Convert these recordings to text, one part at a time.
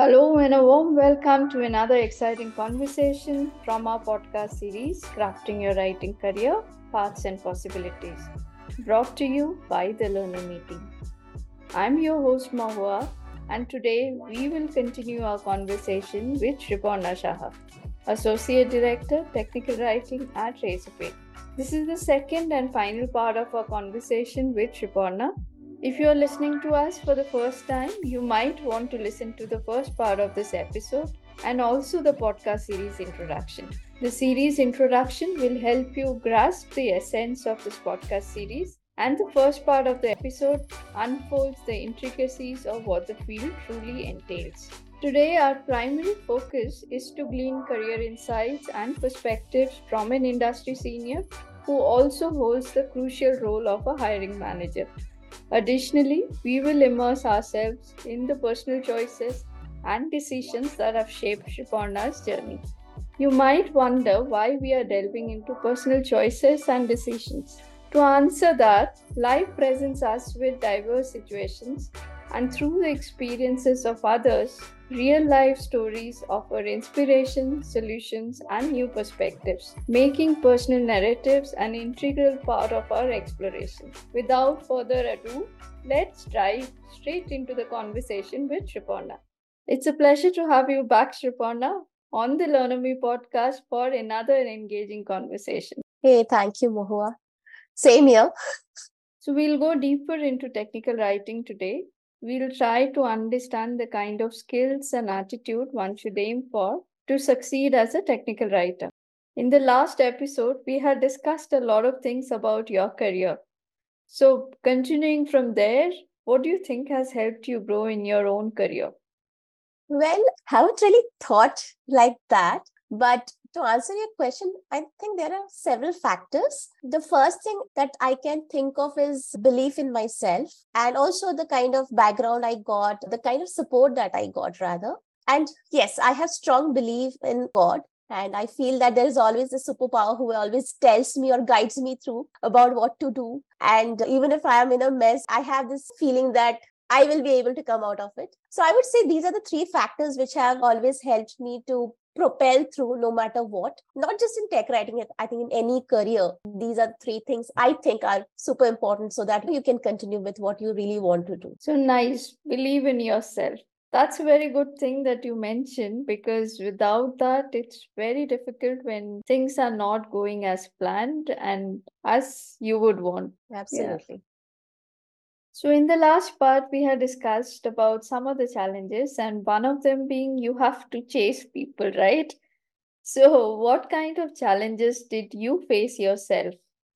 Hello, and a warm welcome to another exciting conversation from our podcast series, Crafting Your Writing Career Paths and Possibilities, brought to you by the Learner Meeting. I'm your host, Mahua, and today we will continue our conversation with Sriparna Saha, Associate Director, Technical Writing at Razorpay. This is the second and final part of our conversation with Sriparna, if you are listening to us for the first time, you might want to listen to the first part of this episode and also the podcast series introduction. The series introduction will help you grasp the essence of this podcast series, and the first part of the episode unfolds the intricacies of what the field truly entails. Today, our primary focus is to glean career insights and perspectives from an industry senior who also holds the crucial role of a hiring manager. Additionally, we will immerse ourselves in the personal choices and decisions that have shaped Sriparna's journey. You might wonder why we are delving into personal choices and decisions. To answer that, life presents us with diverse situations, and through the experiences of others, Real life stories offer inspiration, solutions, and new perspectives, making personal narratives an integral part of our exploration. Without further ado, let's dive straight into the conversation with Sriparna. It's a pleasure to have you back, Sriparna, on the Learner Me podcast for another engaging conversation. Hey, thank you, Mohua. Same here. So, we'll go deeper into technical writing today we'll try to understand the kind of skills and attitude one should aim for to succeed as a technical writer. In the last episode, we had discussed a lot of things about your career. So, continuing from there, what do you think has helped you grow in your own career? Well, I haven't really thought like that, but to answer your question, I think there are several factors. The first thing that I can think of is belief in myself and also the kind of background I got, the kind of support that I got, rather. And yes, I have strong belief in God. And I feel that there is always a superpower who always tells me or guides me through about what to do. And even if I am in a mess, I have this feeling that I will be able to come out of it. So I would say these are the three factors which have always helped me to propel through no matter what. Not just in tech writing i think in any career these are three things i think are super important so that you can continue with what you really want to do. So nice. Believe in yourself. That's a very good thing that you mentioned because without that it's very difficult when things are not going as planned and as you would want. Absolutely. yeah. So, in the last part, we had discussed about some of the challenges, and one of them being you have to chase people, right? So, what kind of challenges did you face yourself?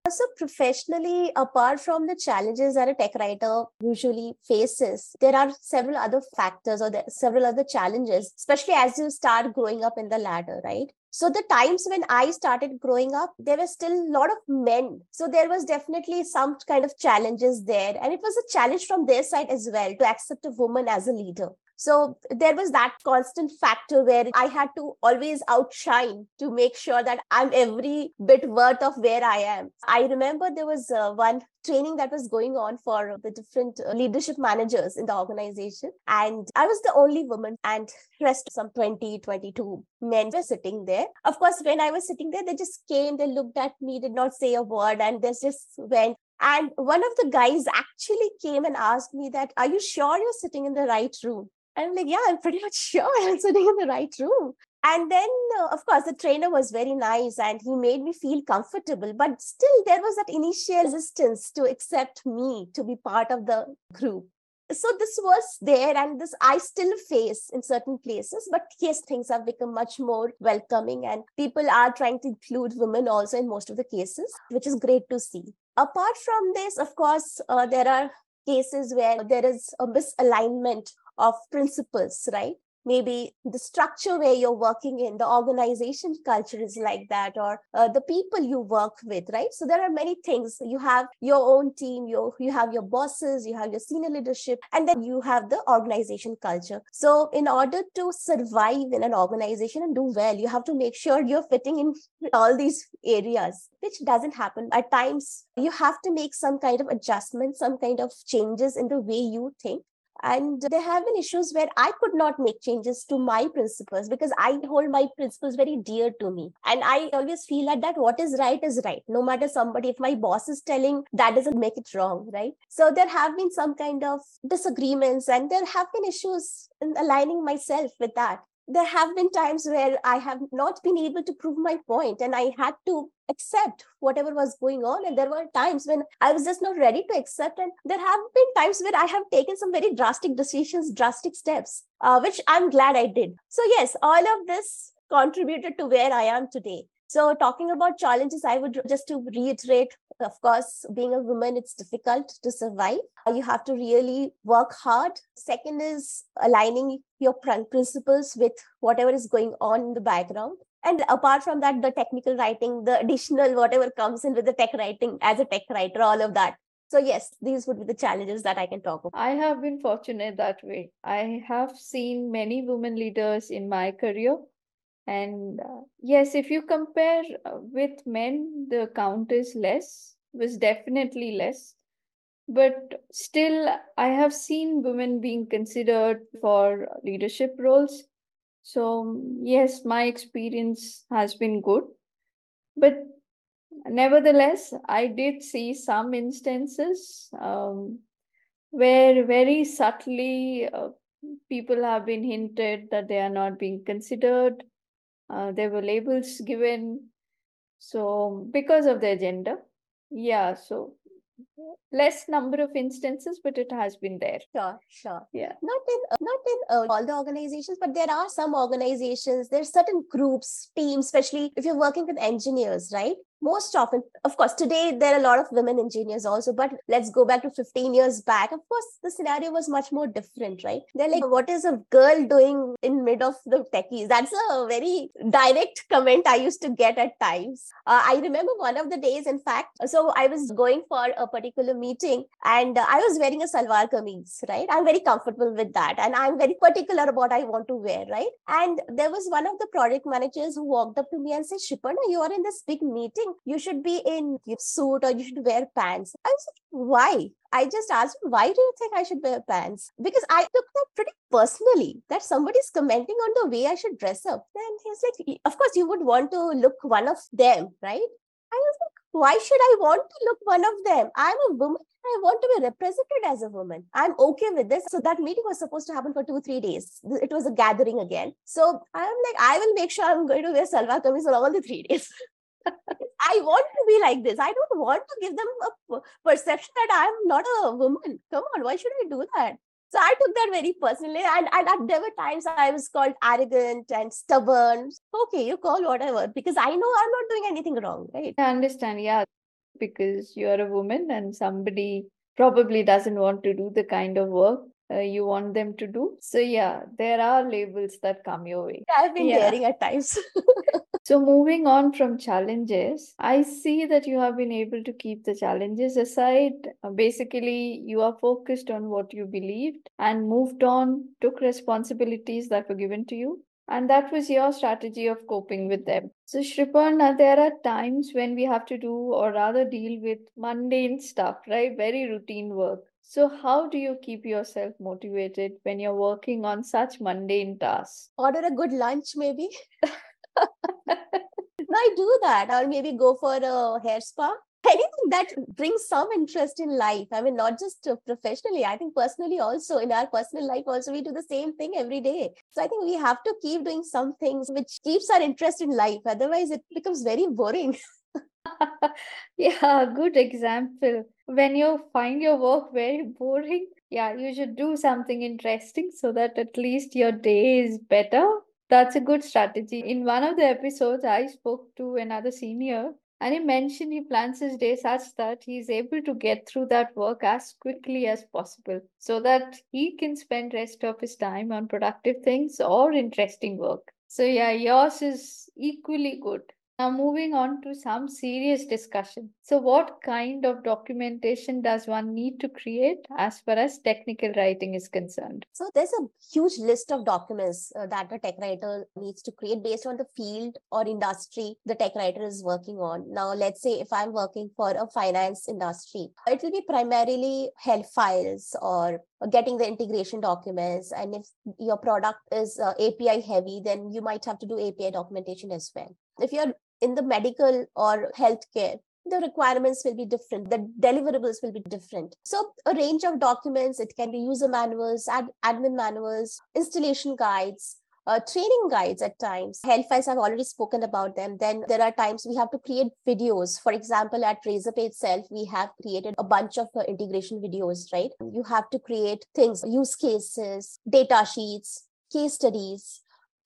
So, professionally, apart from the challenges that a tech writer usually faces, there are several other factors or several other challenges, especially as you start growing up in the ladder, right? So the times when I started growing up, there were still a lot of men. So there was definitely some kind of challenges there. And it was a challenge from their side as well to accept a woman as a leader. So there was that constant factor where I had to always outshine to make sure that I'm every bit worth of where I am. I remember there was uh, one training that was going on for the different uh, leadership managers in the organization. And I was the only woman and rest some 20, 22 men were sitting there. Of course, when I was sitting there, they just came, they looked at me, did not say a word, and they just went. And one of the guys actually came and asked me that, are you sure you're sitting in the right room? I'm like, yeah, I'm pretty much sure I'm sitting in the right room. And then, uh, of course, the trainer was very nice and he made me feel comfortable. But still, there was that initial resistance to accept me to be part of the group. So this was there, and this I still face in certain places. But yes, things have become much more welcoming, and people are trying to include women also in most of the cases, which is great to see. Apart from this, of course, uh, there are cases where there is a misalignment of principles, right? maybe the structure where you're working in the organization culture is like that or uh, the people you work with right? So there are many things. You have your own team you you have your bosses you have your senior leadership and then you have the organization culture. So in order to survive in an organization and do well you have to make sure you're fitting in all these areas which doesn't happen. At times you have to make some kind of adjustment some kind of changes in the way you think And there have been issues where I could not make changes to my principles because I hold my principles very dear to me. And I always feel that, that what is right is right. No matter somebody, if my boss is telling, that doesn't make it wrong, right? So there have been some kind of disagreements and there have been issues in aligning myself with that there have been times where I have not been able to prove my point and I had to accept whatever was going on. And there were times when I was just not ready to accept. And there have been times where I have taken some very drastic decisions, drastic steps, uh, which I'm glad I did. So, yes, all of this contributed to where I am today. So, talking about challenges, I would just to reiterate of course, being a woman, it's difficult to survive. Uh, you have to really work hard. Second is aligning your principles with whatever is going on in the background. And apart from that, the technical writing, the additional whatever comes in with the tech writing as a tech writer, all of that. So, yes, these would be the challenges that I can talk about. I have been fortunate that way. I have seen many women leaders in my career and uh, yes, if you compare uh, with men, the count is less, was definitely less. But still, I have seen women being considered for leadership roles. So, yes, my experience has been good. But nevertheless, I did see some instances um, where very subtly uh, people have been hinted that they are not being considered uh, there were labels given. So because of their gender, yeah. So less number of instances, but it has been there. Sure, sure. Yeah. Not in uh, not in uh, all the organizations, but there are some organizations. There's certain groups, teams, especially if you're working with engineers, right? Most often of course today there are a lot of women engineers also but let's go back to 15 years back. Of course the scenario was much more different right? They're like what is a girl doing in mid of the techies? That's a very direct comment i used to get at times. Uh, i remember one of the days in fact so i was going for a particular meeting and i was wearing a salwar kameez right? I'm very comfortable with that and i'm very particular about what i want to wear right? And there was one of the project managers who walked up to me and said Sriparna you are in this big meeting you should be in suit or you should wear pants. I was like, why? I just asked him, why do you think I should wear pants? Because I took that pretty personally that somebody's commenting on the way I should dress up. Then he's like, of course, you would want to look one of them, right? I was like, why should I want to look one of them? I'm a woman. I want to be represented as a woman. I'm okay with this. So that meeting was supposed to happen for two, three days. It was a gathering again. So I'm like, I will make sure I'm going to wear salwar kameez for all the three days. I want to be like this. I don't want to give them a perception that I'm not a woman. Come on, why should I do that? So I took that very personally, and, and there were times I was called arrogant and stubborn. Okay, you call whatever, because I know I'm not doing anything wrong, right? I understand, yeah, because you're a woman and somebody probably doesn't want to do the kind of work uh, you want them to do. So, yeah, there are labels that come your way. I've been yeah. hearing at times. so, moving on from challenges, I see that you have been able to keep the challenges aside. Uh, basically, you are focused on what you believed and moved on, took responsibilities that were given to you. And that was your strategy of coping with them. So, Sriparna, there are times when we have to do or rather deal with mundane stuff, right? Very routine work. So, how do you keep yourself motivated when you're working on such mundane tasks? Order a good lunch, maybe. I do that, or maybe go for a hair spa. Anything that brings some interest in life. I mean, not just uh, professionally, I think personally also, in our personal life, also, we do the same thing every day. So I think we have to keep doing some things which keeps our interest in life. Otherwise, it becomes very boring. yeah, good example. When you find your work very boring, yeah, you should do something interesting so that at least your day is better. That's a good strategy. In one of the episodes, I spoke to another senior and he mentioned he plans his day such that he's able to get through that work as quickly as possible so that he can spend rest of his time on productive things or interesting work. So yeah, yours is equally good. Now, moving on to some serious discussion. So, what kind of documentation does one need to create as far as technical writing is concerned? So, there's a huge list of documents uh, that a tech writer needs to create based on the field or industry the tech writer is working on. Now, let's say if I'm working for a finance industry, it will be primarily help files or getting the integration documents. And if your product is uh, API heavy, then you might have to do API documentation as well. If you're in the medical or healthcare, the requirements will be different the deliverables will be different so a range of documents it can be user manuals ad- admin manuals installation guides uh, training guides at times. Healthwise, I've already spoken about them. Then there are times we have to create videos. For example, at Razorpay itself, we have created a bunch of uh, integration videos, right? You have to create things, use cases, data sheets, case studies,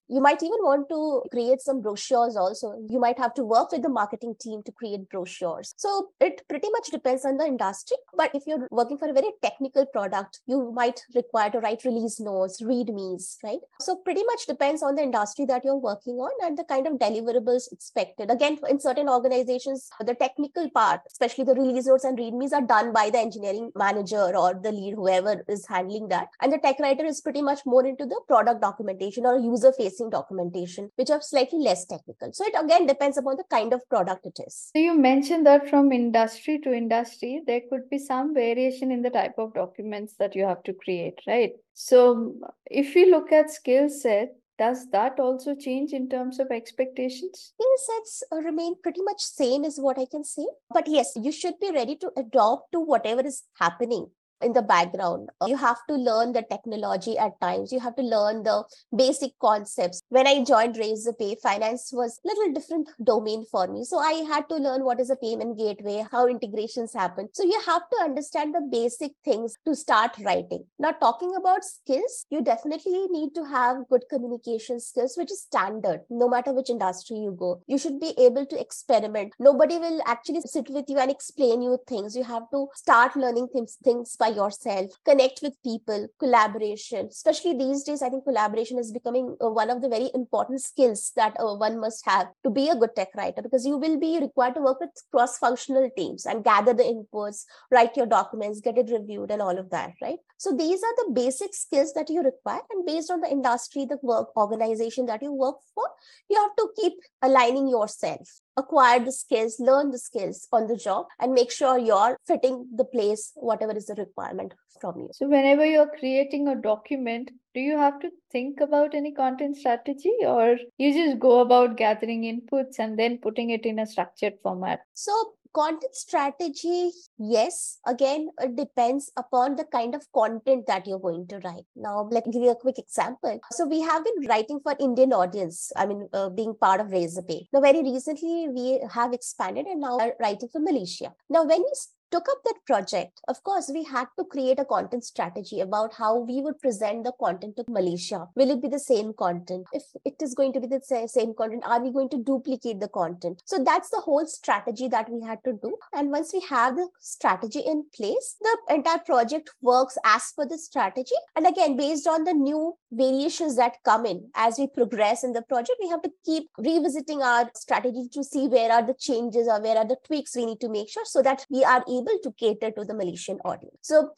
you might even want to create some brochures also. You might have to work with the marketing team to create brochures. So it pretty much depends on the industry but if you're working for a very technical product you might require to write release notes readmes right? So pretty much depends on the industry that you're working on and the kind of deliverables expected. Again in certain organizations the technical part especially the release notes and readmes are done by the engineering manager or the lead whoever is handling that. And the tech writer is pretty much more into the product documentation or user face facing documentation, which are slightly less technical. So it again depends upon the kind of product it is. So you mentioned that from industry to industry, there could be some variation in the type of documents that you have to create, right? So if you look at skill set, does that also change in terms of expectations skill sets uh, remain pretty much same is what i can say but yes you should be ready to adopt to whatever is happening in the background. Uh, you have to learn the technology at times. You have to learn the basic concepts. When I joined Razorpay, finance was a little different domain for me. So I had to learn what is a payment gateway, how integrations happen. So you have to understand the basic things to start writing. Now, talking about skills, you definitely need to have good communication skills, which is standard no matter which industry you go. You should be able to experiment. Nobody will actually sit with you and explain you things. You have to start learning things, things by yourself, connect with people, collaboration. Especially these days, I think collaboration is becoming uh, one of the very important skills that uh, one must have to be a good tech writer because you will be required to work with cross functional teams and gather the inputs, write your documents, get it reviewed, and all of that, right? So these are the basic skills that you require. And based on the industry, the work organization that you work for, you have to keep aligning yourself acquire the skills, learn the skills on the job, and make sure you're fitting the place, whatever is the requirement from you. So, whenever you're creating a document, do you have to think about any content strategy or you just go about gathering inputs and then putting it in a structured format? So, content strategy yes again it depends upon the kind of content that you're going to write. Now let me give you a quick example. So we have been writing for indian audience i mean uh, being part of razorpay. Now very recently we have expanded and now are writing for malaysia. Now when you took up that project, of course, we had to create a content strategy about how we would present the content to Malaysia. Will it be the same content? If it is going to be the same content, are we going to duplicate the content? So that's the whole strategy that we had to do. And once we have the strategy in place, the entire project works as per the strategy. And again, based on the new variations that come in as we progress in the project, we have to keep revisiting our strategy to see where are the changes or where are the tweaks we need to make sure so that we are able to cater to the Malaysian audience. So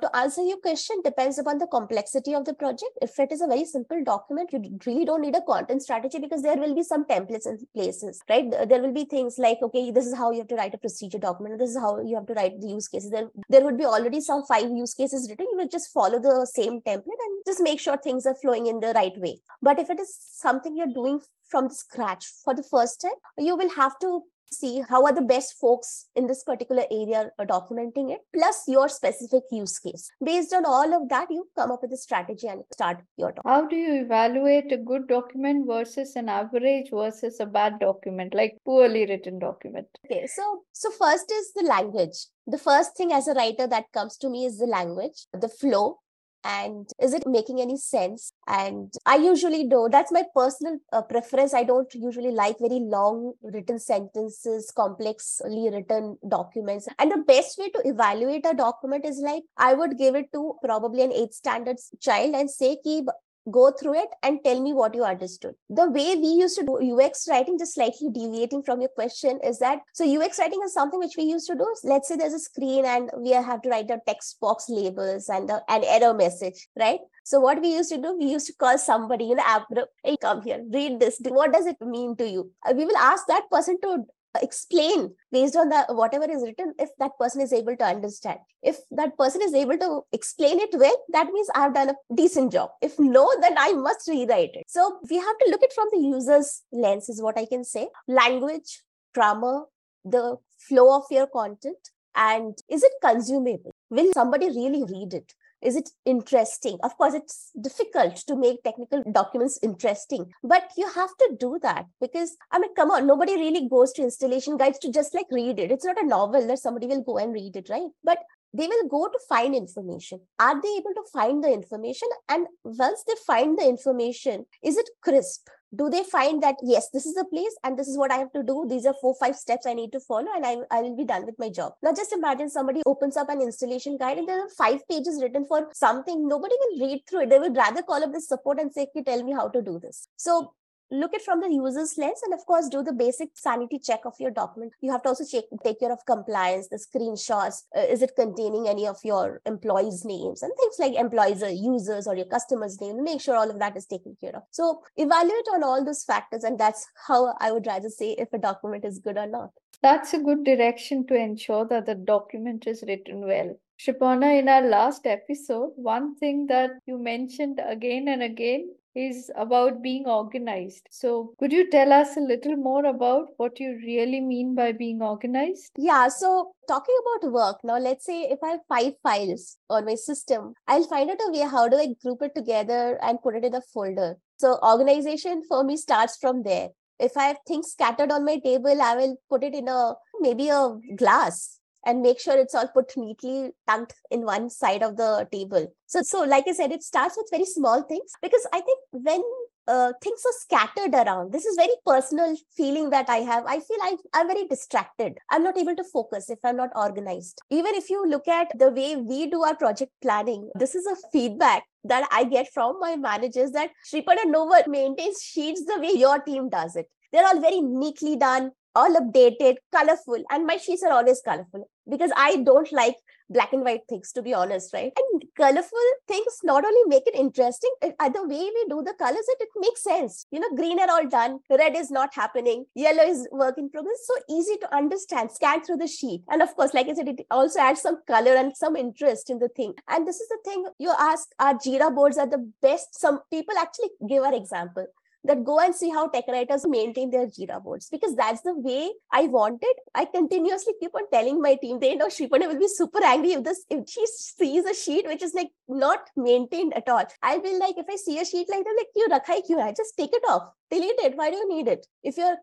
to answer your question depends upon the complexity of the project. If it is a very simple document you really don't need a content strategy because there will be some templates in places right? There will be things like okay this is how you have to write a procedure document. This is how you have to write the use cases. There, there would be already some five use cases written. You will just follow the same template and just make sure things are flowing in the right way. But if it is something you're doing from scratch for the first time you will have to see how are the best folks in this particular area documenting it plus your specific use case. Based on all of that you come up with a strategy and start your talk. how do you evaluate a good document versus an average versus a bad document like poorly written document? Okay so so first is the language. The first thing as a writer that comes to me is the language the flow and is it making any sense? And i usually do that's my personal uh, preference. I don't usually like very long written sentences complexly written documents. And the best way to evaluate a document is like i would give it to probably an 8th standard child and say ki go through it and tell me what you understood. The way we used to do UX writing, just slightly deviating from your question, is that so UX writing is something which we used to do. Let's say there's a screen and we have to write the text box labels and the, an error message, right? So what we used to do, we used to call somebody in the app, hey, come here, read this. What does it mean to you? Uh, we will ask that person to explain based on the whatever is written if that person is able to understand. If that person is able to explain it well that means i've done a decent job. If no then i must rewrite it. So we have to look at from the user's lens is what i can say. Language grammar the flow of your content and is it consumable? Will somebody really read it is it interesting? Of course it's difficult to make technical documents interesting but you have to do that because i mean come on nobody really goes to installation guides to just like read it. It's not a novel that somebody will go and read it right? But they will go to find information. Are they able to find the information? And once they find the information is it crisp do they find that yes this is the place and this is what i have to do? These are four five steps i need to follow and i, I will be done with my job. Now just imagine somebody opens up an installation guide and there are five pages written for something. Nobody will read through it. They would rather call up the support and say tell me how to do this. So look at from the user's lens and of course do the basic sanity check of your document. You have to also check take care of compliance the screenshots uh, is it containing any of your employees names and things like employees or users or your customers name make sure all of that is taken care of. So evaluate on all those factors and that's how i would rather say if a document is good or not. That's a good direction to ensure that the document is written well. Sriparna, in our last episode, one thing that you mentioned again and again is about being organized. So, could you tell us a little more about what you really mean by being organized? Yeah, so talking about work, now let's say if I have five files on my system, I'll find out a way how do I group it together and put it in a folder. So, organization for me starts from there. If I have things scattered on my table, I will put it in a maybe a glass and make sure it's all put neatly tucked in one side of the table. So, so like I said, it starts with very small things because I think when uh, things are scattered around. This is very personal feeling that I have. I feel I, I'm very distracted. I'm not able to focus if I'm not organized. Even if you look at the way we do our project planning, this is a feedback that I get from my managers that Sriparna no one maintains sheets the way your team does it. They're all very neatly done, all updated, colorful, and my sheets are always colorful because I don't like black and white things, to be honest, right? And colorful things not only make it interesting, uh, the way we do the colors, it, it makes sense. You know, green are all done, red is not happening, yellow is work in progress. So easy to understand, scan through the sheet. And of course, like I said, it also adds some color and some interest in the thing. And this is the thing you ask, our Jira boards are the best. Some people actually give our example that go and see how tech writers maintain their Jira boards because that's the way I want it. I continuously keep on telling my team, they know Sriparna will be super angry if this if she sees a sheet which is like not maintained at all. I'll be like, if I see a sheet like that, like you rakhai kyun hai? Just take it off, delete it. Why do you need it? If you're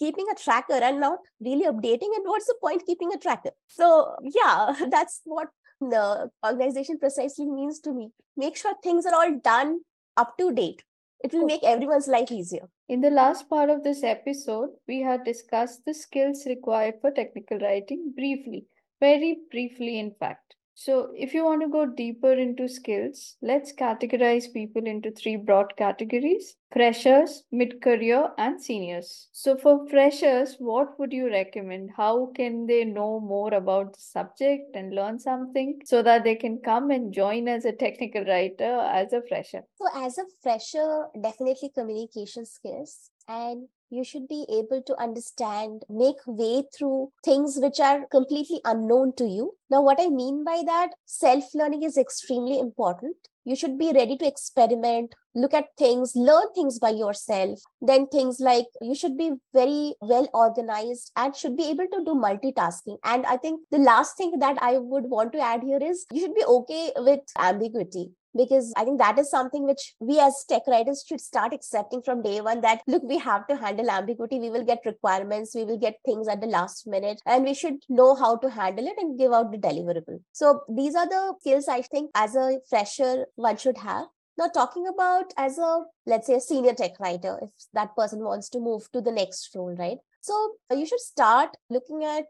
keeping a tracker and not really updating it, what's the point keeping a tracker so yeah that's what the organization precisely means to me make sure things are all done up to date it will make everyone's life easier. In the last part of this episode, we had discussed the skills required for technical writing briefly, very briefly, in fact. So, if you want to go deeper into skills, let's categorize people into three broad categories freshers, mid career, and seniors. So, for freshers, what would you recommend? How can they know more about the subject and learn something so that they can come and join as a technical writer as a fresher? So, as a fresher, definitely communication skills and you should be able to understand, make way through things which are completely unknown to you. Now, what I mean by that, self learning is extremely important. You should be ready to experiment, look at things, learn things by yourself. Then, things like you should be very well organized and should be able to do multitasking. And I think the last thing that I would want to add here is you should be okay with ambiguity because I think that is something which we as tech writers should start accepting from day one that look, we have to handle ambiguity. We will get requirements, we will get things at the last minute, and we should know how to handle it and give out the deliverable. So these are the skills I think as a fresher one should have. Now, talking about as a, let's say, a senior tech writer, if that person wants to move to the next role, right? So you should start looking at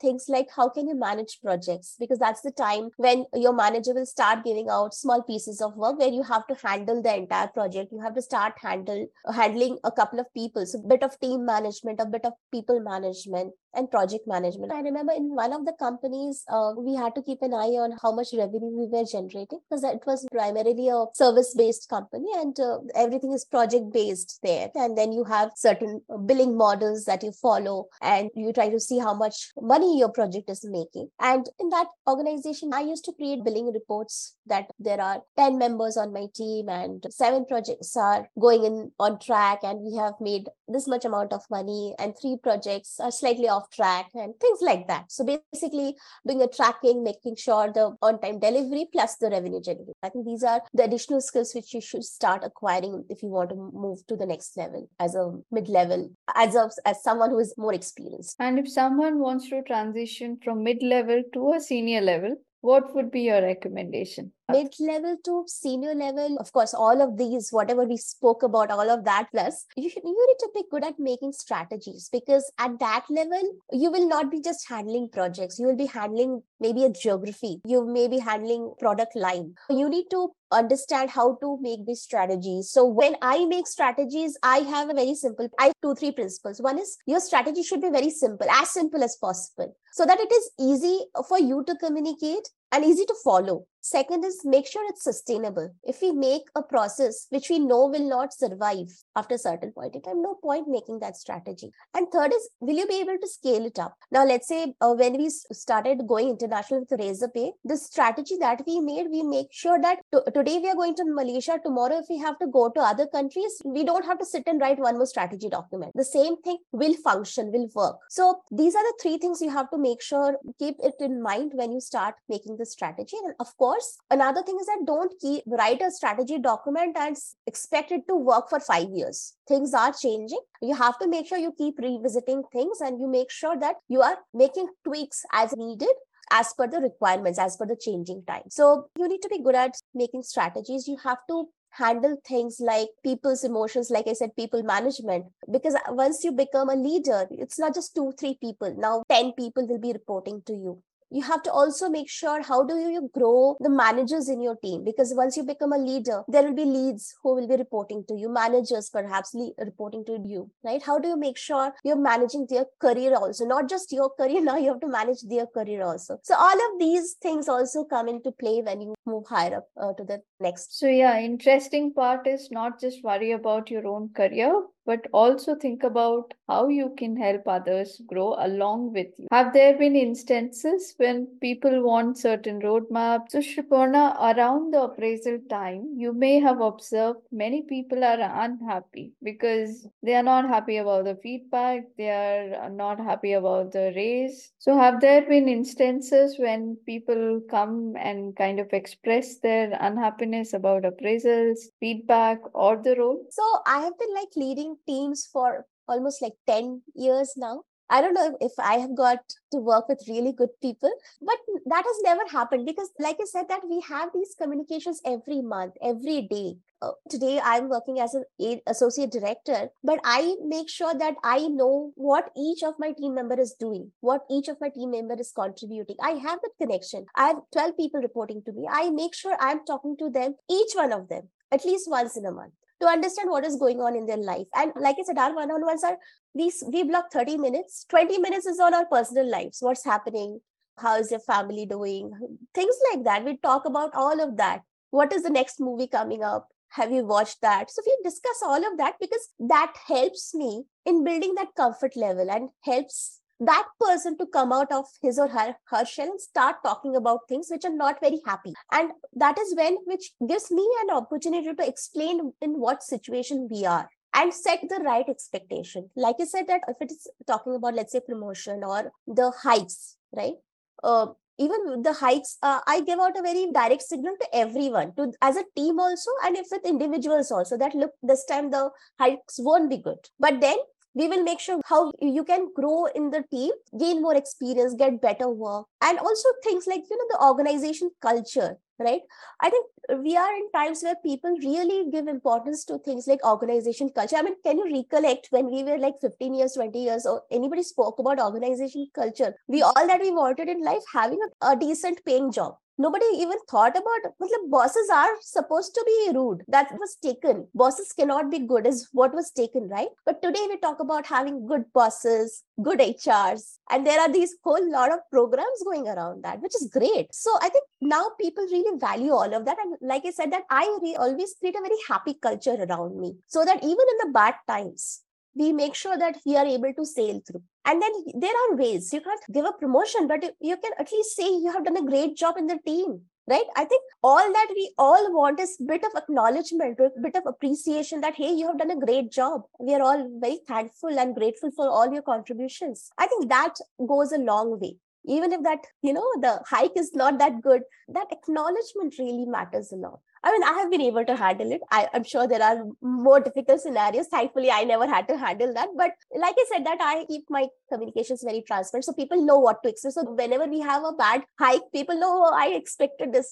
things like how can you manage projects because that's the time when your manager will start giving out small pieces of work where you have to handle the entire project you have to start handle handling a couple of people so a bit of team management a bit of people management and project management. I remember in one of the companies, uh, we had to keep an eye on how much revenue we were generating because it was primarily a service based company and uh, everything is project based there. And then you have certain billing models that you follow and you try to see how much money your project is making. And in that organization, I used to create billing reports that there are 10 members on my team and seven projects are going in on track and we have made this much amount of money and three projects are slightly off track and things like that. So basically doing a tracking, making sure the on-time delivery plus the revenue generation. I think these are the additional skills which you should start acquiring if you want to move to the next level as a mid-level, as a, as someone who is more experienced. And if someone wants to transition from mid-level to a senior level, what would be your recommendation? Mid level to senior level, of course, all of these, whatever we spoke about, all of that, plus you, should, you need to be good at making strategies because at that level, you will not be just handling projects, you will be handling maybe a geography, you may be handling product line. You need to understand how to make these strategies. So when I make strategies, I have a very simple, I have two, three principles. One is your strategy should be very simple, as simple as possible, so that it is easy for you to communicate and easy to follow. Second is make sure it's sustainable. If we make a process which we know will not survive after a certain point in time, no point making that strategy. And third is, will you be able to scale it up? Now, let's say uh, when we started going international with Razorpay, the strategy that we made, we make sure that to- today we are going to Malaysia, tomorrow if we have to go to other countries, we don't have to sit and write one more strategy document. The same thing will function, will work. So these are the three things you have to make sure, keep it in mind when you start making the strategy. And of course, another thing is that don't keep write a strategy document and expect it to work for five years. Things are changing. You have to make sure you keep revisiting things and you make sure that you are making tweaks as needed as per the requirements as per the changing time. So you need to be good at making strategies. You have to handle things like people's emotions like i said people management because once you become a leader it's not just two three people. Now 10 people will be reporting to you you have to also make sure how do you grow the managers in your team because once you become a leader there will be leads who will be reporting to you managers perhaps reporting to you right? How do you make sure you're managing their career also? Not just your career now you have to manage their career also. So all of these things also come into play when you move higher up uh, to the next. So yeah interesting part is not just worry about your own career but also think about how you can help others grow along with you. Have there been instances when people want certain roadmaps? So, Sriparna, around the appraisal time, you may have observed many people are unhappy because they are not happy about the feedback, they are not happy about the raise. So, have there been instances when people come and kind of express their unhappiness about appraisals, feedback, or the role? So, I have been like leading teams for almost like 10 years now. I don't know if I have got to work with really good people, but that has never happened because, like I said, that we have these communications every month, every day. Uh, today, I'm working as an associate director, but I make sure that I know what each of my team member is doing, what each of my team member is contributing. I have that connection. I have 12 people reporting to me. I make sure I'm talking to them, each one of them, at least once in a month to understand what is going on in their life. And like I said, our one-on-ones are these we block 30 minutes. 20 minutes is on our personal lives. What's happening? How is your family doing? Things like that. We talk about all of that. What is the next movie coming up? Have you watched that? So we discuss all of that because that helps me in building that comfort level and helps that person to come out of his or her, her shell and start talking about things which are not very happy. And that is when which gives me an opportunity to explain in what situation we are and set the right expectation. Like i said that if it is talking about let's say promotion or the hikes right? Uh, even the hikes uh, i give out a very direct signal to everyone to as a team also and if with individuals also that look this time the hikes won't be good. But then we will make sure how you can grow in the team gain more experience get better work and also things like you know the organization culture right? I think we are in times where people really give importance to things like organization culture. I mean can you recollect when we were like 15 years 20 years or anybody spoke about organization culture? We all that we wanted in life having a, a decent paying job nobody even thought about matlab, bosses are supposed to be rude. That was taken. Bosses cannot be good is what was taken right? But today we talk about having good bosses good hrs and there are these whole lot of programs going around that which is great. So i think now people really value all of that. And like i said that i always create a very happy culture around me so that even in the bad times we make sure that we are able to sail through. And then there are ways. You can't give a promotion but you can at least say you have done a great job in the team right? I think all that we all want is bit of acknowledgement a bit of appreciation that hey you have done a great job. We are all very thankful and grateful for all your contributions. I think that goes a long way. Even if that you know the hike is not that good that acknowledgement really matters a lot I mean, I have been able to handle it. I, am sure there are more difficult scenarios. Thankfully, I never had to handle that. But like I said, that I keep my communications very transparent. So people know what to expect. So whenever we have a bad hike, people know oh, I expected this.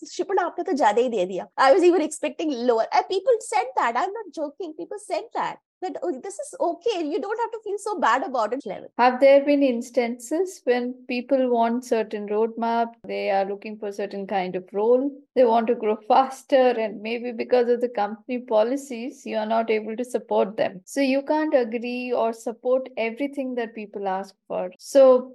I was even expecting lower. And people said that. I'm not joking. People said that that oh, this is okay. You don't have to feel so bad about it. Level. Have there been instances when people want certain roadmap, they are looking for certain kind of role, they want to grow faster, and maybe because of the company policies, you are not able to support them. So you can't agree or support everything that people ask for. So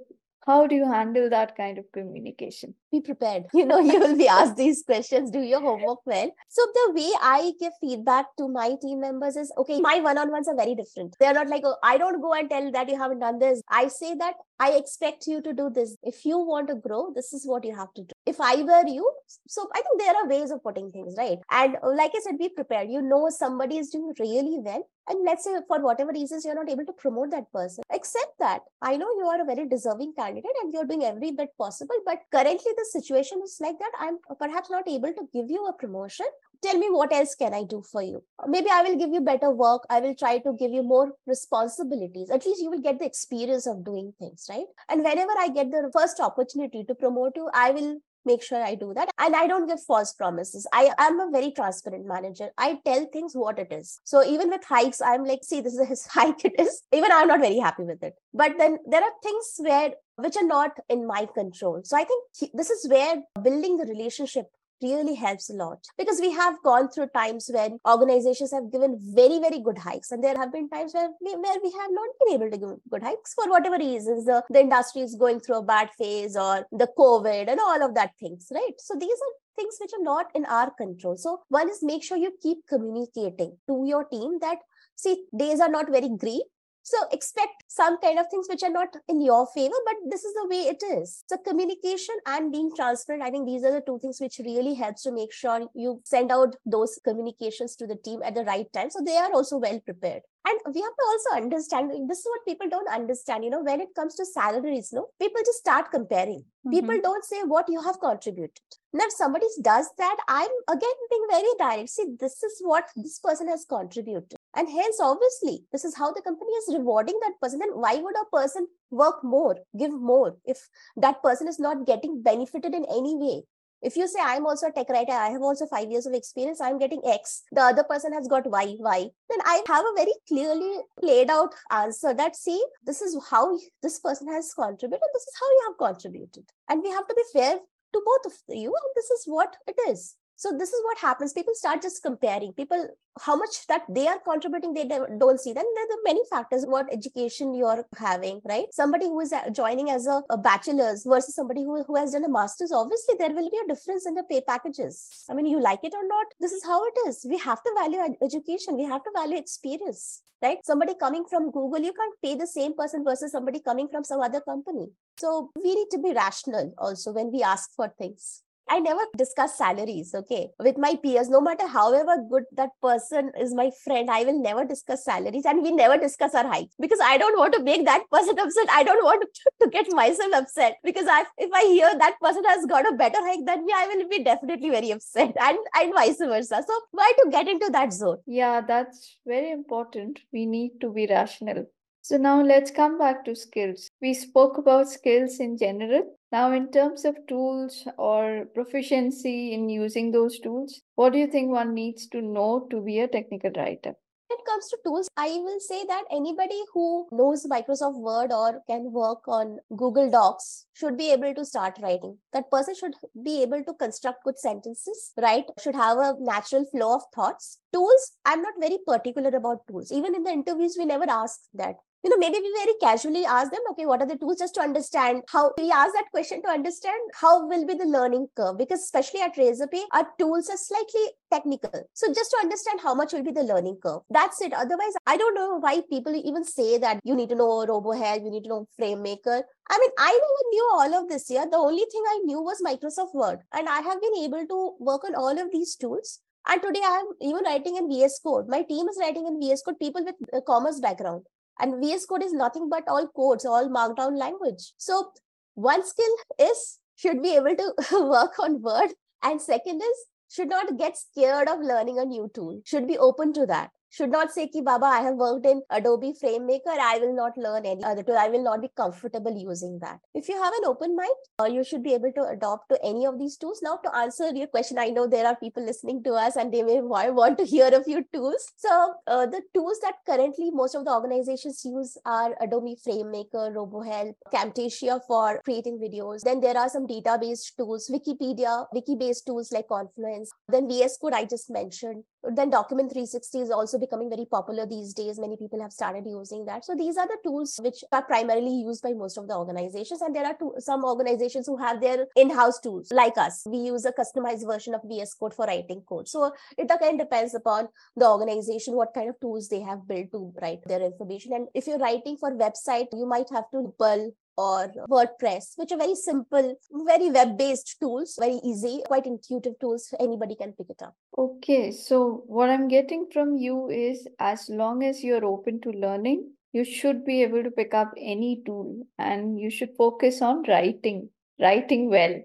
how do you handle that kind of communication? Be prepared. You know you will be asked these questions. Do your homework well. So the way i give feedback to my team members is okay my one-on-ones are very different. They're not like oh, i don't go and tell that you haven't done this. I say that I expect you to do this. If you want to grow, this is what you have to do. If I were you, so I think there are ways of putting things right. And uh, like I said, be prepared. You know somebody is doing really well, and let's say for whatever reasons you're not able to promote that person. Accept that. I know you are a very deserving candidate and you're doing every bit possible, but currently the situation is like that. I'm perhaps not able to give you a promotion tell me what else can i do for you maybe i will give you better work i will try to give you more responsibilities at least you will get the experience of doing things right and whenever i get the first opportunity to promote you i will make sure I do that. And I don't give false promises. I am a very transparent manager. I tell things what it is. So even with hikes, I'm like, see, this is his hike it is. Even I'm not very happy with it. But then there are things where which are not in my control. So I think this is where building the relationship really helps a lot. Because we have gone through times when organizations have given very very good hikes. And there have been times where we, where we have not been able to give good hikes for whatever reasons the, the industry is going through a bad phase or the covid and all of that things right? So these are things which are not in our control. So one is make sure you keep communicating to your team that see days are not very great so expect some kind of things which are not in your favor, but this is the way it is. So communication and being transparent, I think these are the two things which really helps to make sure you send out those communications to the team at the right time. So they are also well prepared. And we have to also understand this is what people don't understand. You know, when it comes to salaries, no, people just start comparing. Mm-hmm. People don't say what you have contributed. Now, if somebody does that, I'm again being very direct. See, this is what this person has contributed. And hence, obviously, this is how the company is rewarding that person. Then why would a person work more, give more, if that person is not getting benefited in any way? If you say I'm also a tech writer, I have also five years of experience, I'm getting X, the other person has got Y, Y, then I have a very clearly laid out answer that see, this is how this person has contributed, this is how you have contributed. And we have to be fair to both of you, and this is what it is so this is what happens. People start just comparing. People how much that they are contributing they don't see. Then there are many factors what education you're having right? Somebody who is uh, joining as a, a bachelor's versus somebody who, who has done a master's obviously there will be a difference in the pay packages. I mean you like it or not this is how it is. We have to value education. We have to value experience right? Somebody coming from google you can't pay the same person versus somebody coming from some other company. So we need to be rational also when we ask for things I never discuss salaries, okay, with my peers. No matter however good that person is my friend, I will never discuss salaries and we never discuss our hike because I don't want to make that person upset. I don't want to, get myself upset because I, if I hear that person has got a better hike than me, I will be definitely very upset and, and vice versa. So, why to get into that zone? Yeah, that's very important. We need to be rational So now let's come back to skills. We spoke about skills in general. Now, in terms of tools or proficiency in using those tools, what do you think one needs to know to be a technical writer? When it comes to tools, I will say that anybody who knows Microsoft Word or can work on Google Docs should be able to start writing. That person should be able to construct good sentences, right? Should have a natural flow of thoughts. Tools, I'm not very particular about tools. Even in the interviews, we never ask that you know, maybe we very casually ask them, okay, what are the tools just to understand how we ask that question to understand how will be the learning curve? Because especially at Razorpay, our tools are slightly technical. So just to understand how much will be the learning curve. That's it. Otherwise, I don't know why people even say that you need to know RoboHelp, you need to know FrameMaker. I mean, I never knew all of this here. The only thing I knew was Microsoft Word. And I have been able to work on all of these tools. And today I'm even writing in VS Code. My team is writing in VS Code, people with a commerce background. And VS Code is nothing but all codes, all markdown language. So one skill is should be able to work on Word. And second is should not get scared of learning a new tool, should be open to that should not say ki baba i have worked in adobe framemaker i will not learn any other tool. I will not be comfortable using that. If you have an open mind uh, you should be able to adopt to any of these tools. Now to answer your question i know there are people listening to us and they may want to hear a few tools. So uh, the tools that currently most of the organizations use are adobe framemaker robohelp camtasia for creating videos. Then there are some database tools wikipedia wiki based tools like confluence. Then vs code i just mentioned. Then document 360 is also becoming very popular these days. Many people have started using that. So these are the tools which are primarily used by most of the organizations. And there are two, some organizations who have their in-house tools like us. We use a customized version of vs code for writing code. So it again depends upon the organization what kind of tools they have built to write their information. And if you're writing for website you might have to pull or WordPress, which are very simple, very web based tools, very easy, quite intuitive tools. Anybody can pick it up. Okay, so what I'm getting from you is as long as you're open to learning, you should be able to pick up any tool and you should focus on writing, writing well.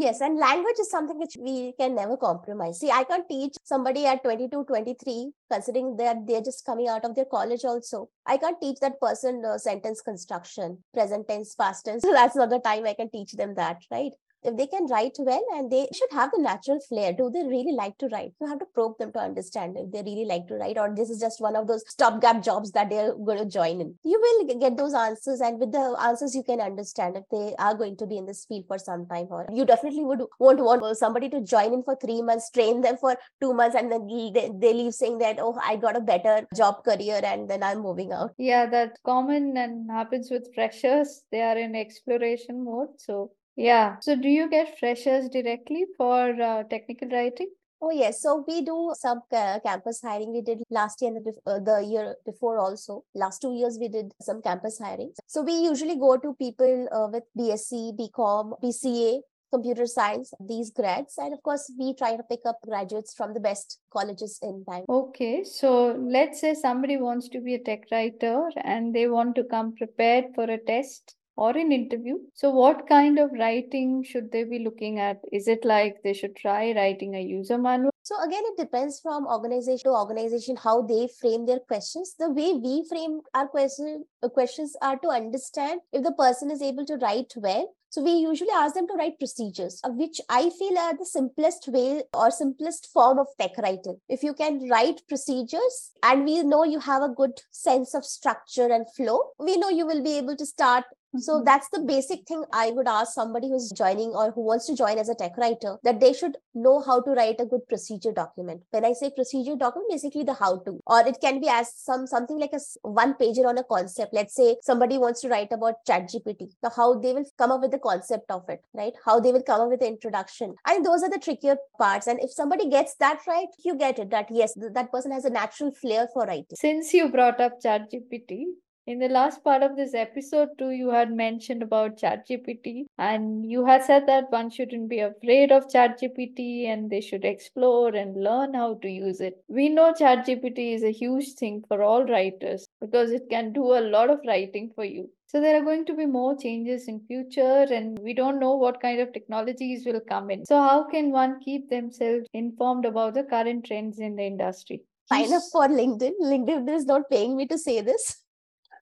Yes, and language is something which we can never compromise. See, I can't teach somebody at 22, 23, considering that they're just coming out of their college also. I can't teach that person uh, sentence construction, present tense, past tense. So that's not the time I can teach them that, right? If they can write well and they should have the natural flair. Do they really like to write? You have to probe them to understand if they really like to write or this is just one of those stopgap jobs that they're going to join in. You will get those answers and with the answers you can understand if they are going to be in this field for some time or you definitely would want to want somebody to join in for three months train them for two months and then they, they leave saying that oh i got a better job career and then i'm moving out. Yeah that's common and happens with freshers. They are in exploration mode so yeah. So do you get freshers directly for uh, technical writing? Oh yes, so we do some campus hiring. We did last year and the, uh, the year before also. Last two years we did some campus hiring. So we usually go to people uh, with BSc, BCom, BCA, computer science, these grads, and of course we try to pick up graduates from the best colleges in time. Okay, so let's say somebody wants to be a tech writer and they want to come prepared for a test or an interview. So, what kind of writing should they be looking at? Is it like they should try writing a user manual? So, again, it depends from organization to organization how they frame their questions. The way we frame our question, uh, questions are to understand if the person is able to write well so we usually ask them to write procedures, uh, which I feel are the simplest way or simplest form of tech writing. If you can write procedures and we know you have a good sense of structure and flow, we know you will be able to start so mm-hmm. that's the basic thing I would ask somebody who's joining or who wants to join as a tech writer that they should know how to write a good procedure document. When I say procedure document, basically the how to, or it can be as some something like a one pager on a concept. Let's say somebody wants to write about ChatGPT, the how they will come up with the concept of it, right? How they will come up with the introduction. And those are the trickier parts. And if somebody gets that right, you get it that yes, that person has a natural flair for writing. Since you brought up ChatGPT, in the last part of this episode too you had mentioned about chatgpt and you had said that one shouldn't be afraid of chatgpt and they should explore and learn how to use it. We know chatgpt is a huge thing for all writers because it can do a lot of writing for you. So there are going to be more changes in future and we don't know what kind of technologies will come in. So how can one keep themselves informed about the current trends in the industry? Sign up for linkedin. Linkedin is not paying me to say this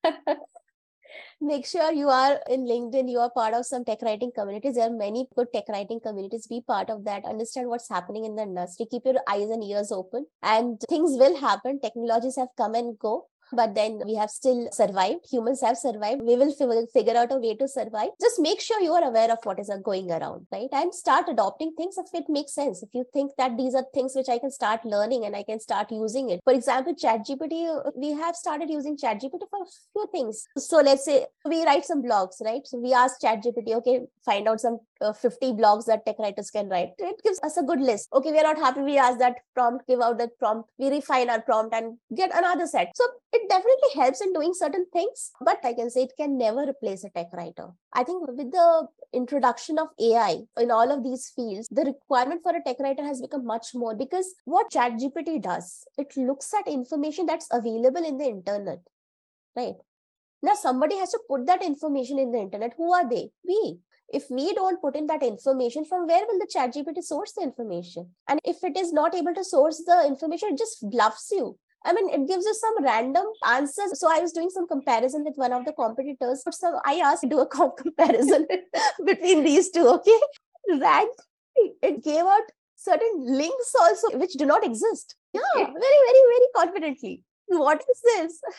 make sure you are in LinkedIn, you are part of some tech writing communities. There are many good tech writing communities. Be part of that. Understand what's happening in the industry. Keep your eyes and ears open. And things will happen. Technologies have come and go but then we have still survived. Humans have survived. We will figure out a way to survive. Just make sure you are aware of what is uh, going around, right? And start adopting things if it makes sense. If you think that these are things which I can start learning and I can start using it. For example, ChatGPT, uh, we have started using ChatGPT for a few things. So let's say we write some blogs, right? So we ask ChatGPT, okay, find out some uh, 50 blogs that tech writers can write. It gives us a good list. Okay, we are not happy. We ask that prompt, give out that prompt. We refine our prompt and get another set. So it definitely helps in doing certain things, but I can say it can never replace a tech writer. I think with the introduction of AI in all of these fields, the requirement for a tech writer has become much more because what ChatGPT does, it looks at information that's available in the internet, right? Now, somebody has to put that information in the internet. Who are they? We if we don't put in that information from where will the chat gpt source the information and if it is not able to source the information it just bluffs you I mean, it gives you some random answers. So I was doing some comparison with one of the competitors. So I asked to do a comparison between these two. Okay, ranked. It gave out certain links also which do not exist. Yeah, very, very, very confidently. What is this?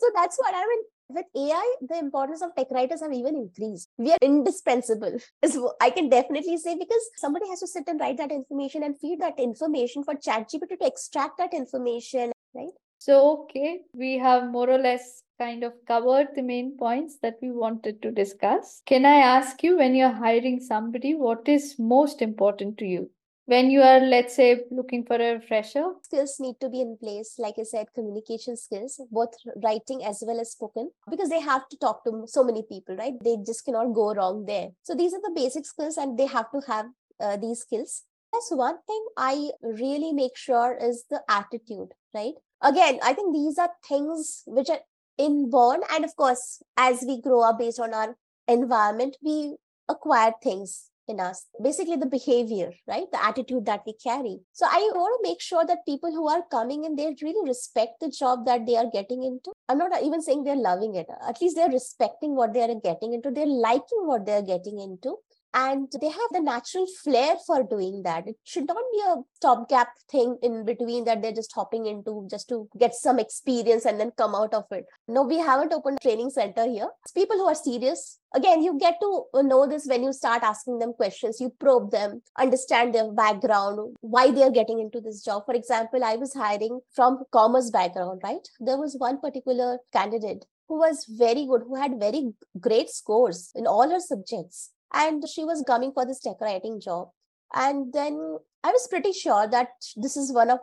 So that's what I mean with AI, the importance of tech writers have even increased. We are indispensable, is I can definitely say, because somebody has to sit and write that information and feed that information for ChatGPT to extract that information, right? So, okay, we have more or less kind of covered the main points that we wanted to discuss. Can I ask you, when you're hiring somebody, what is most important to you? When you are let's say looking for a fresher skills need to be in place like i said communication skills both writing as well as spoken because they have to talk to so many people right? They just cannot go wrong there. So these are the basic skills and they have to have uh, these skills. That's one thing i really make sure is the attitude right? Again i think these are things which are inborn and of course as we grow up based on our environment we acquire things in us. Basically the behavior right? The attitude that we carry. So i want to make sure that people who are coming in they really respect the job that they are getting into. I'm not even saying they're loving it. At least they're respecting what they are getting into. They're liking what they're getting into and they have the natural flair for doing that. It should not be a stopgap thing in between that they're just hopping into just to get some experience and then come out of it. No we haven't opened training center here. It's people who are serious. Again you get to know this when you start asking them questions. You probe them understand their background why they are getting into this job. For example i was hiring from commerce background right? There was one particular candidate who was very good who had very great scores in all her subjects and she was coming for this tech writing job. And then i was pretty sure that this is one of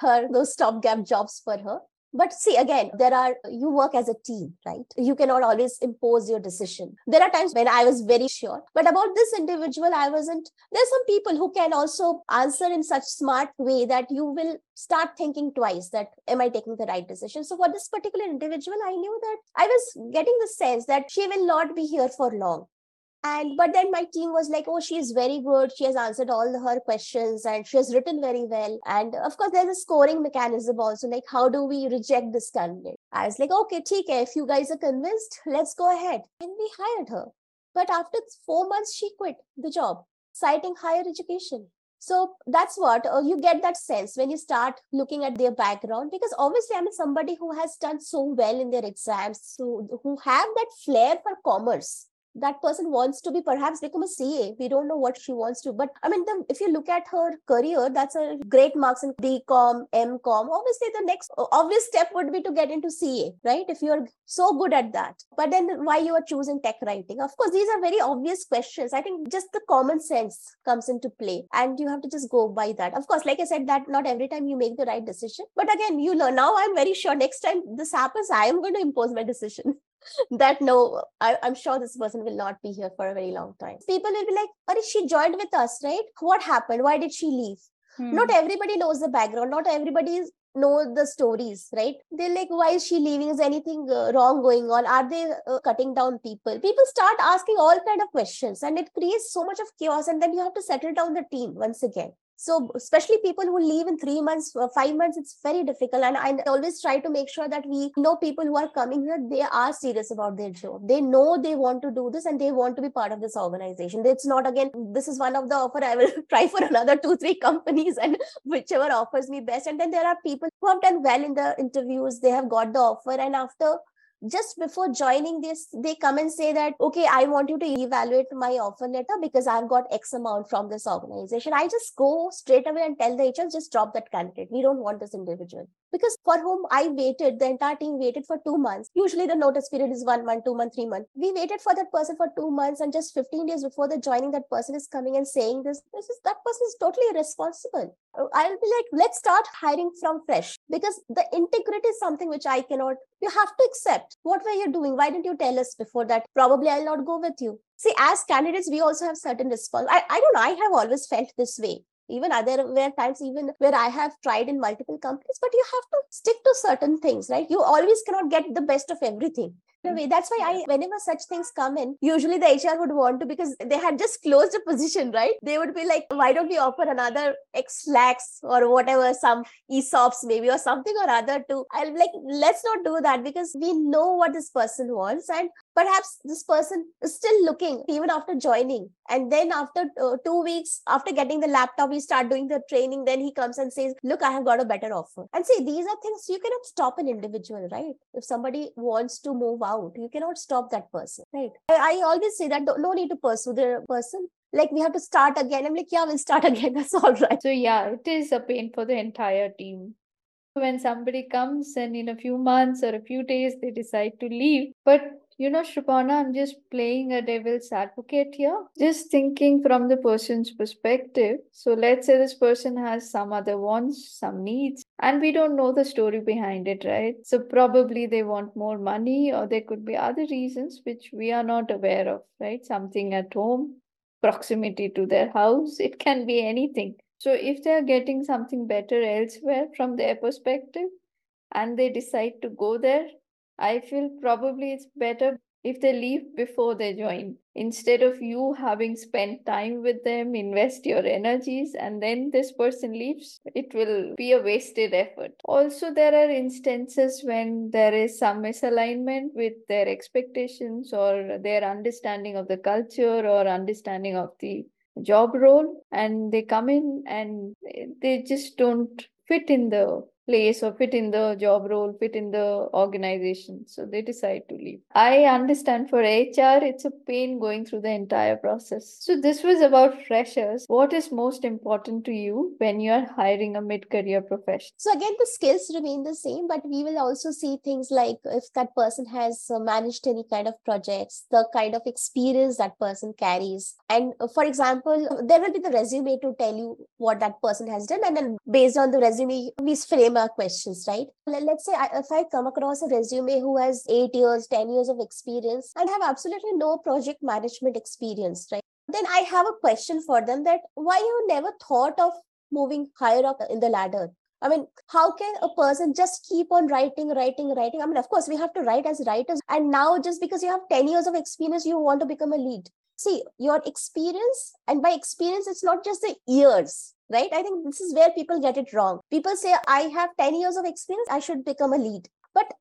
her those stopgap jobs for her. But see again there are you work as a team right? You cannot always impose your decision. There are times when i was very sure. But about this individual i wasn't. There's some people who can also answer in such smart way that you will start thinking twice that am i taking the right decision? So for this particular individual i knew that i was getting the sense that she will not be here for long and but then my team was like oh she is very good. She has answered all her questions and she has written very well. And of course there's a scoring mechanism also like how do we reject this candidate? I was like okay take if you guys are convinced let's go ahead. And we hired her. But after four months she quit the job citing higher education. So that's what uh, you get that sense when you start looking at their background because obviously i'm somebody who has done so well in their exams so who have that flair for commerce that person wants to be perhaps become a CA. We don't know what she wants to. But I mean, the, if you look at her career, that's a great marks in BCom, MCom. Obviously, the next obvious step would be to get into CA, right? If you're so good at that. But then why you are choosing tech writing? Of course, these are very obvious questions. I think just the common sense comes into play and you have to just go by that. Of course, like I said, that not every time you make the right decision. But again, you learn. Now I'm very sure next time this happens, I am going to impose my decision. that no, I, am sure this person will not be here for a very long time. People will be like, Are she joined with us, right? What happened? Why did she leave? Hmm. Not everybody knows the background. Not everybody know the stories, right? They're like, why is she leaving? Is anything uh, wrong going on? Are they uh, cutting down people? People start asking all kind of questions, and it creates so much of chaos. And then you have to settle down the team once again. So especially people who leave in three months uh, five months it's very difficult. And i always try to make sure that we know people who are coming here they are serious about their job. They know they want to do this and they want to be part of this organization. It's not again this is one of the offer i will try for another two three companies and whichever offers me best. And then there are people who have done well in the interviews. They have got the offer. And after just before joining this they come and say that okay i want you to evaluate my offer letter because i've got x amount from this organization. I just go straight away and tell the hr just drop that candidate. We don't want this individual because for whom i waited the entire team waited for two months. Usually the notice period is one month two month three month we waited for that person for two months and just 15 days before the joining that person is coming and saying this. This is that person is totally irresponsible. Uh, I'll be like let's start hiring from fresh. Because the integrity is something which i cannot you have to accept. What were you doing? Why didn't you tell us before that? Probably i'll not go with you. See as candidates we also have certain response. I, I don't know i have always felt this way even other where times even where i have tried in multiple companies but you have to stick to certain things right? You always cannot get the best of everything way. That's why I, whenever such things come in, usually the HR would want to because they had just closed a position, right? They would be like, why don't we offer another X lakhs or whatever, some ESOPs maybe or something or other to, I'll like, let's not do that because we know what this person wants and perhaps this person is still looking even after joining. And then after uh, two weeks after getting the laptop we start doing the training. Then he comes and says look i have got a better offer. And see these are things you cannot stop an individual right? If somebody wants to move out you cannot stop that person right? I, I always say that no need to pursue the person. Like we have to start again. I'm like yeah we'll start again. That's all right. So yeah it is a pain for the entire team. When somebody comes and in a few months or a few days they decide to leave. But you know, Sriparna, I'm just playing a devil's advocate here, just thinking from the person's perspective. So let's say this person has some other wants, some needs, and we don't know the story behind it, right? So probably they want more money, or there could be other reasons which we are not aware of, right? Something at home, proximity to their house, it can be anything. So if they're getting something better elsewhere from their perspective, and they decide to go there I feel probably it's better if they leave before they join. Instead of you having spent time with them invest your energies and then this person leaves it will be a wasted effort. Also there are instances when there is some misalignment with their expectations or their understanding of the culture or understanding of the job role and they come in and they just don't fit in the place or fit in the job role, fit in the organization. So they decide to leave. I understand for HR, it's a pain going through the entire process. So this was about freshers. What is most important to you when you're hiring a mid career professional? So again, the skills remain the same, but we will also see things like if that person has managed any kind of projects, the kind of experience that person carries. And for example, there will be the resume to tell you what that person has done. And then based on the resume, we frame questions, right? Let's say if I come across a resume who has eight years, 10 years of experience and have absolutely no project management experience, right? Then I have a question for them that why you never thought of moving higher up in the ladder? I mean, how can a person just keep on writing, writing, writing? I mean, of course, we have to write as writers. And now, just because you have 10 years of experience, you want to become a lead. See, your experience, and by experience, it's not just the years right? I think this is where people get it wrong. People say, I have 10 years of experience, I should become a lead. But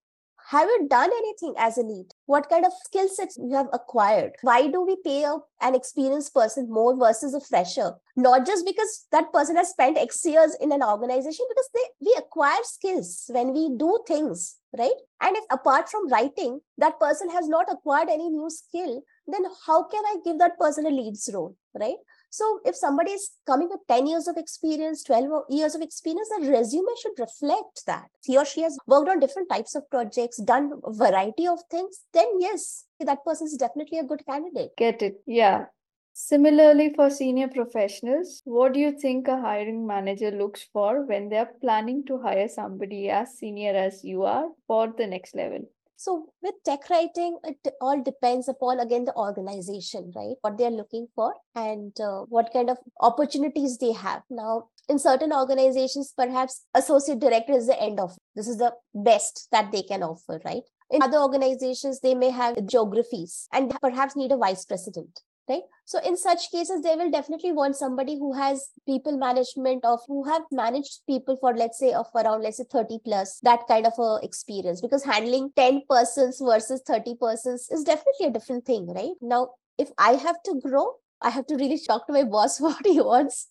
have you done anything as a lead? What kind of skill sets you have acquired? Why do we pay an experienced person more versus a fresher? Not just because that person has spent X years in an organization, because they we acquire skills when we do things, right? And if apart from writing, that person has not acquired any new skill, then how can I give that person a lead's role, right? So if somebody is coming with 10 years of experience, 12 years of experience, the resume should reflect that. He or she has worked on different types of projects, done a variety of things, then yes, that person is definitely a good candidate. Get it. Yeah. Similarly, for senior professionals, what do you think a hiring manager looks for when they're planning to hire somebody as senior as you are for the next level? So with tech writing, it all depends upon again the organization, right? What they're looking for and uh, what kind of opportunities they have. Now, in certain organizations, perhaps associate director is the end of this is the best that they can offer, right? In other organizations, they may have geographies and perhaps need a vice president right? So in such cases they will definitely want somebody who has people management of who have managed people for let's say of around let's say 30 plus that kind of a experience. Because handling 10 persons versus 30 persons is definitely a different thing right? Now if i have to grow i have to really talk to my boss what he wants.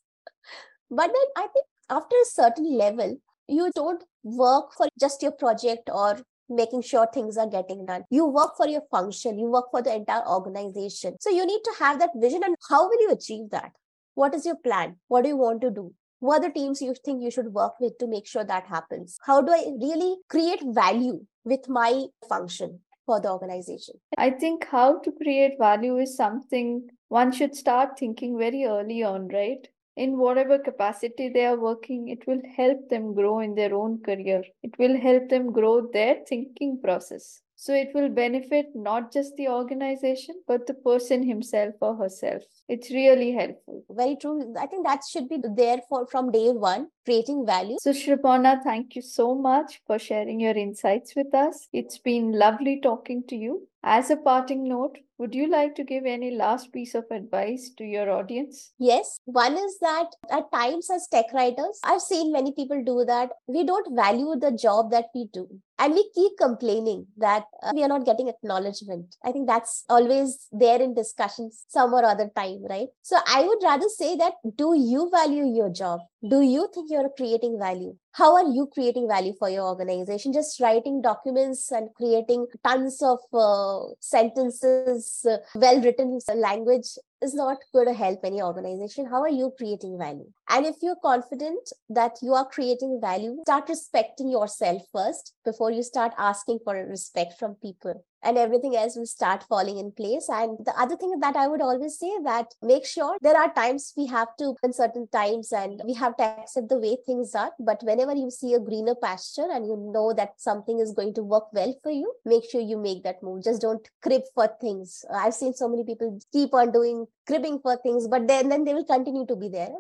But then i think after a certain level you don't work for just your project or making sure things are getting done. You work for your function, you work for the entire organization. So you need to have that vision. And how will you achieve that? What is your plan? What do you want to do? What are the teams you think you should work with to make sure that happens? How do I really create value with my function? For the organization. I think how to create value is something one should start thinking very early on, right? In whatever capacity they are working, it will help them grow in their own career. It will help them grow their thinking process. So it will benefit not just the organization, but the person himself or herself. It's really helpful. Very true. I think that should be there for from day one, creating value. So Sriparna, thank you so much for sharing your insights with us. It's been lovely talking to you. As a parting note, would you like to give any last piece of advice to your audience? Yes. One is that at times, as tech writers, I've seen many people do that. We don't value the job that we do. And we keep complaining that uh, we are not getting acknowledgement. I think that's always there in discussions some or other time, right? So I would rather say that do you value your job? Do you think you're creating value? how are you creating value for your organization? Just writing documents and creating tons of uh, sentences uh, well written language is not going to help any organization. How are you creating value? And if you're confident that you are creating value start respecting yourself first before you start asking for respect from people and everything else will start falling in place. And the other thing that I would always say that make sure there are times we have to in certain times and we have to accept the way things are. But whenever you see a greener pasture and you know that something is going to work well for you, make sure you make that move. Just don't crib for things. I've seen so many people keep on doing cribbing for things, but then, then they will continue to be there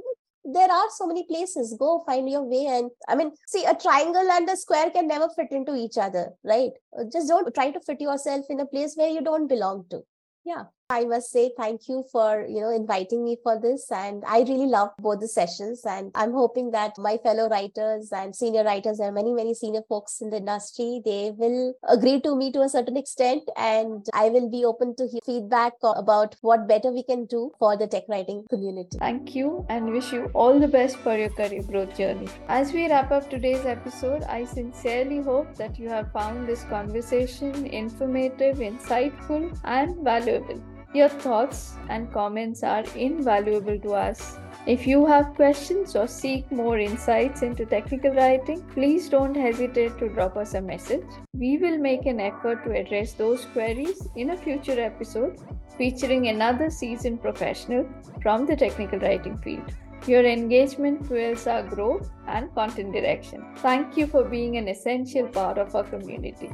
there are so many places. Go find your way and i mean see a triangle and a square can never fit into each other right? Uh, just don't try to fit yourself in a place where you don't belong to. Yeah I must say thank you for, you know, inviting me for this. And I really love both the sessions. And I'm hoping that my fellow writers and senior writers, there are many, many senior folks in the industry, they will agree to me to a certain extent. And I will be open to feedback about what better we can do for the tech writing community. Thank you and wish you all the best for your career growth journey. As we wrap up today's episode, I sincerely hope that you have found this conversation informative, insightful, and valuable. Your thoughts and comments are invaluable to us. If you have questions or seek more insights into technical writing, please don't hesitate to drop us a message. We will make an effort to address those queries in a future episode featuring another seasoned professional from the technical writing field. Your engagement fuels our growth and content direction. Thank you for being an essential part of our community.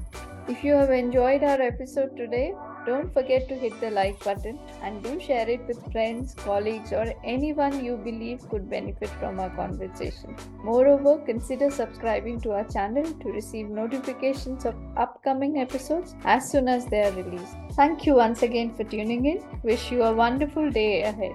If you have enjoyed our episode today, don't forget to hit the like button and do share it with friends, colleagues, or anyone you believe could benefit from our conversation. Moreover, consider subscribing to our channel to receive notifications of upcoming episodes as soon as they are released. Thank you once again for tuning in. Wish you a wonderful day ahead.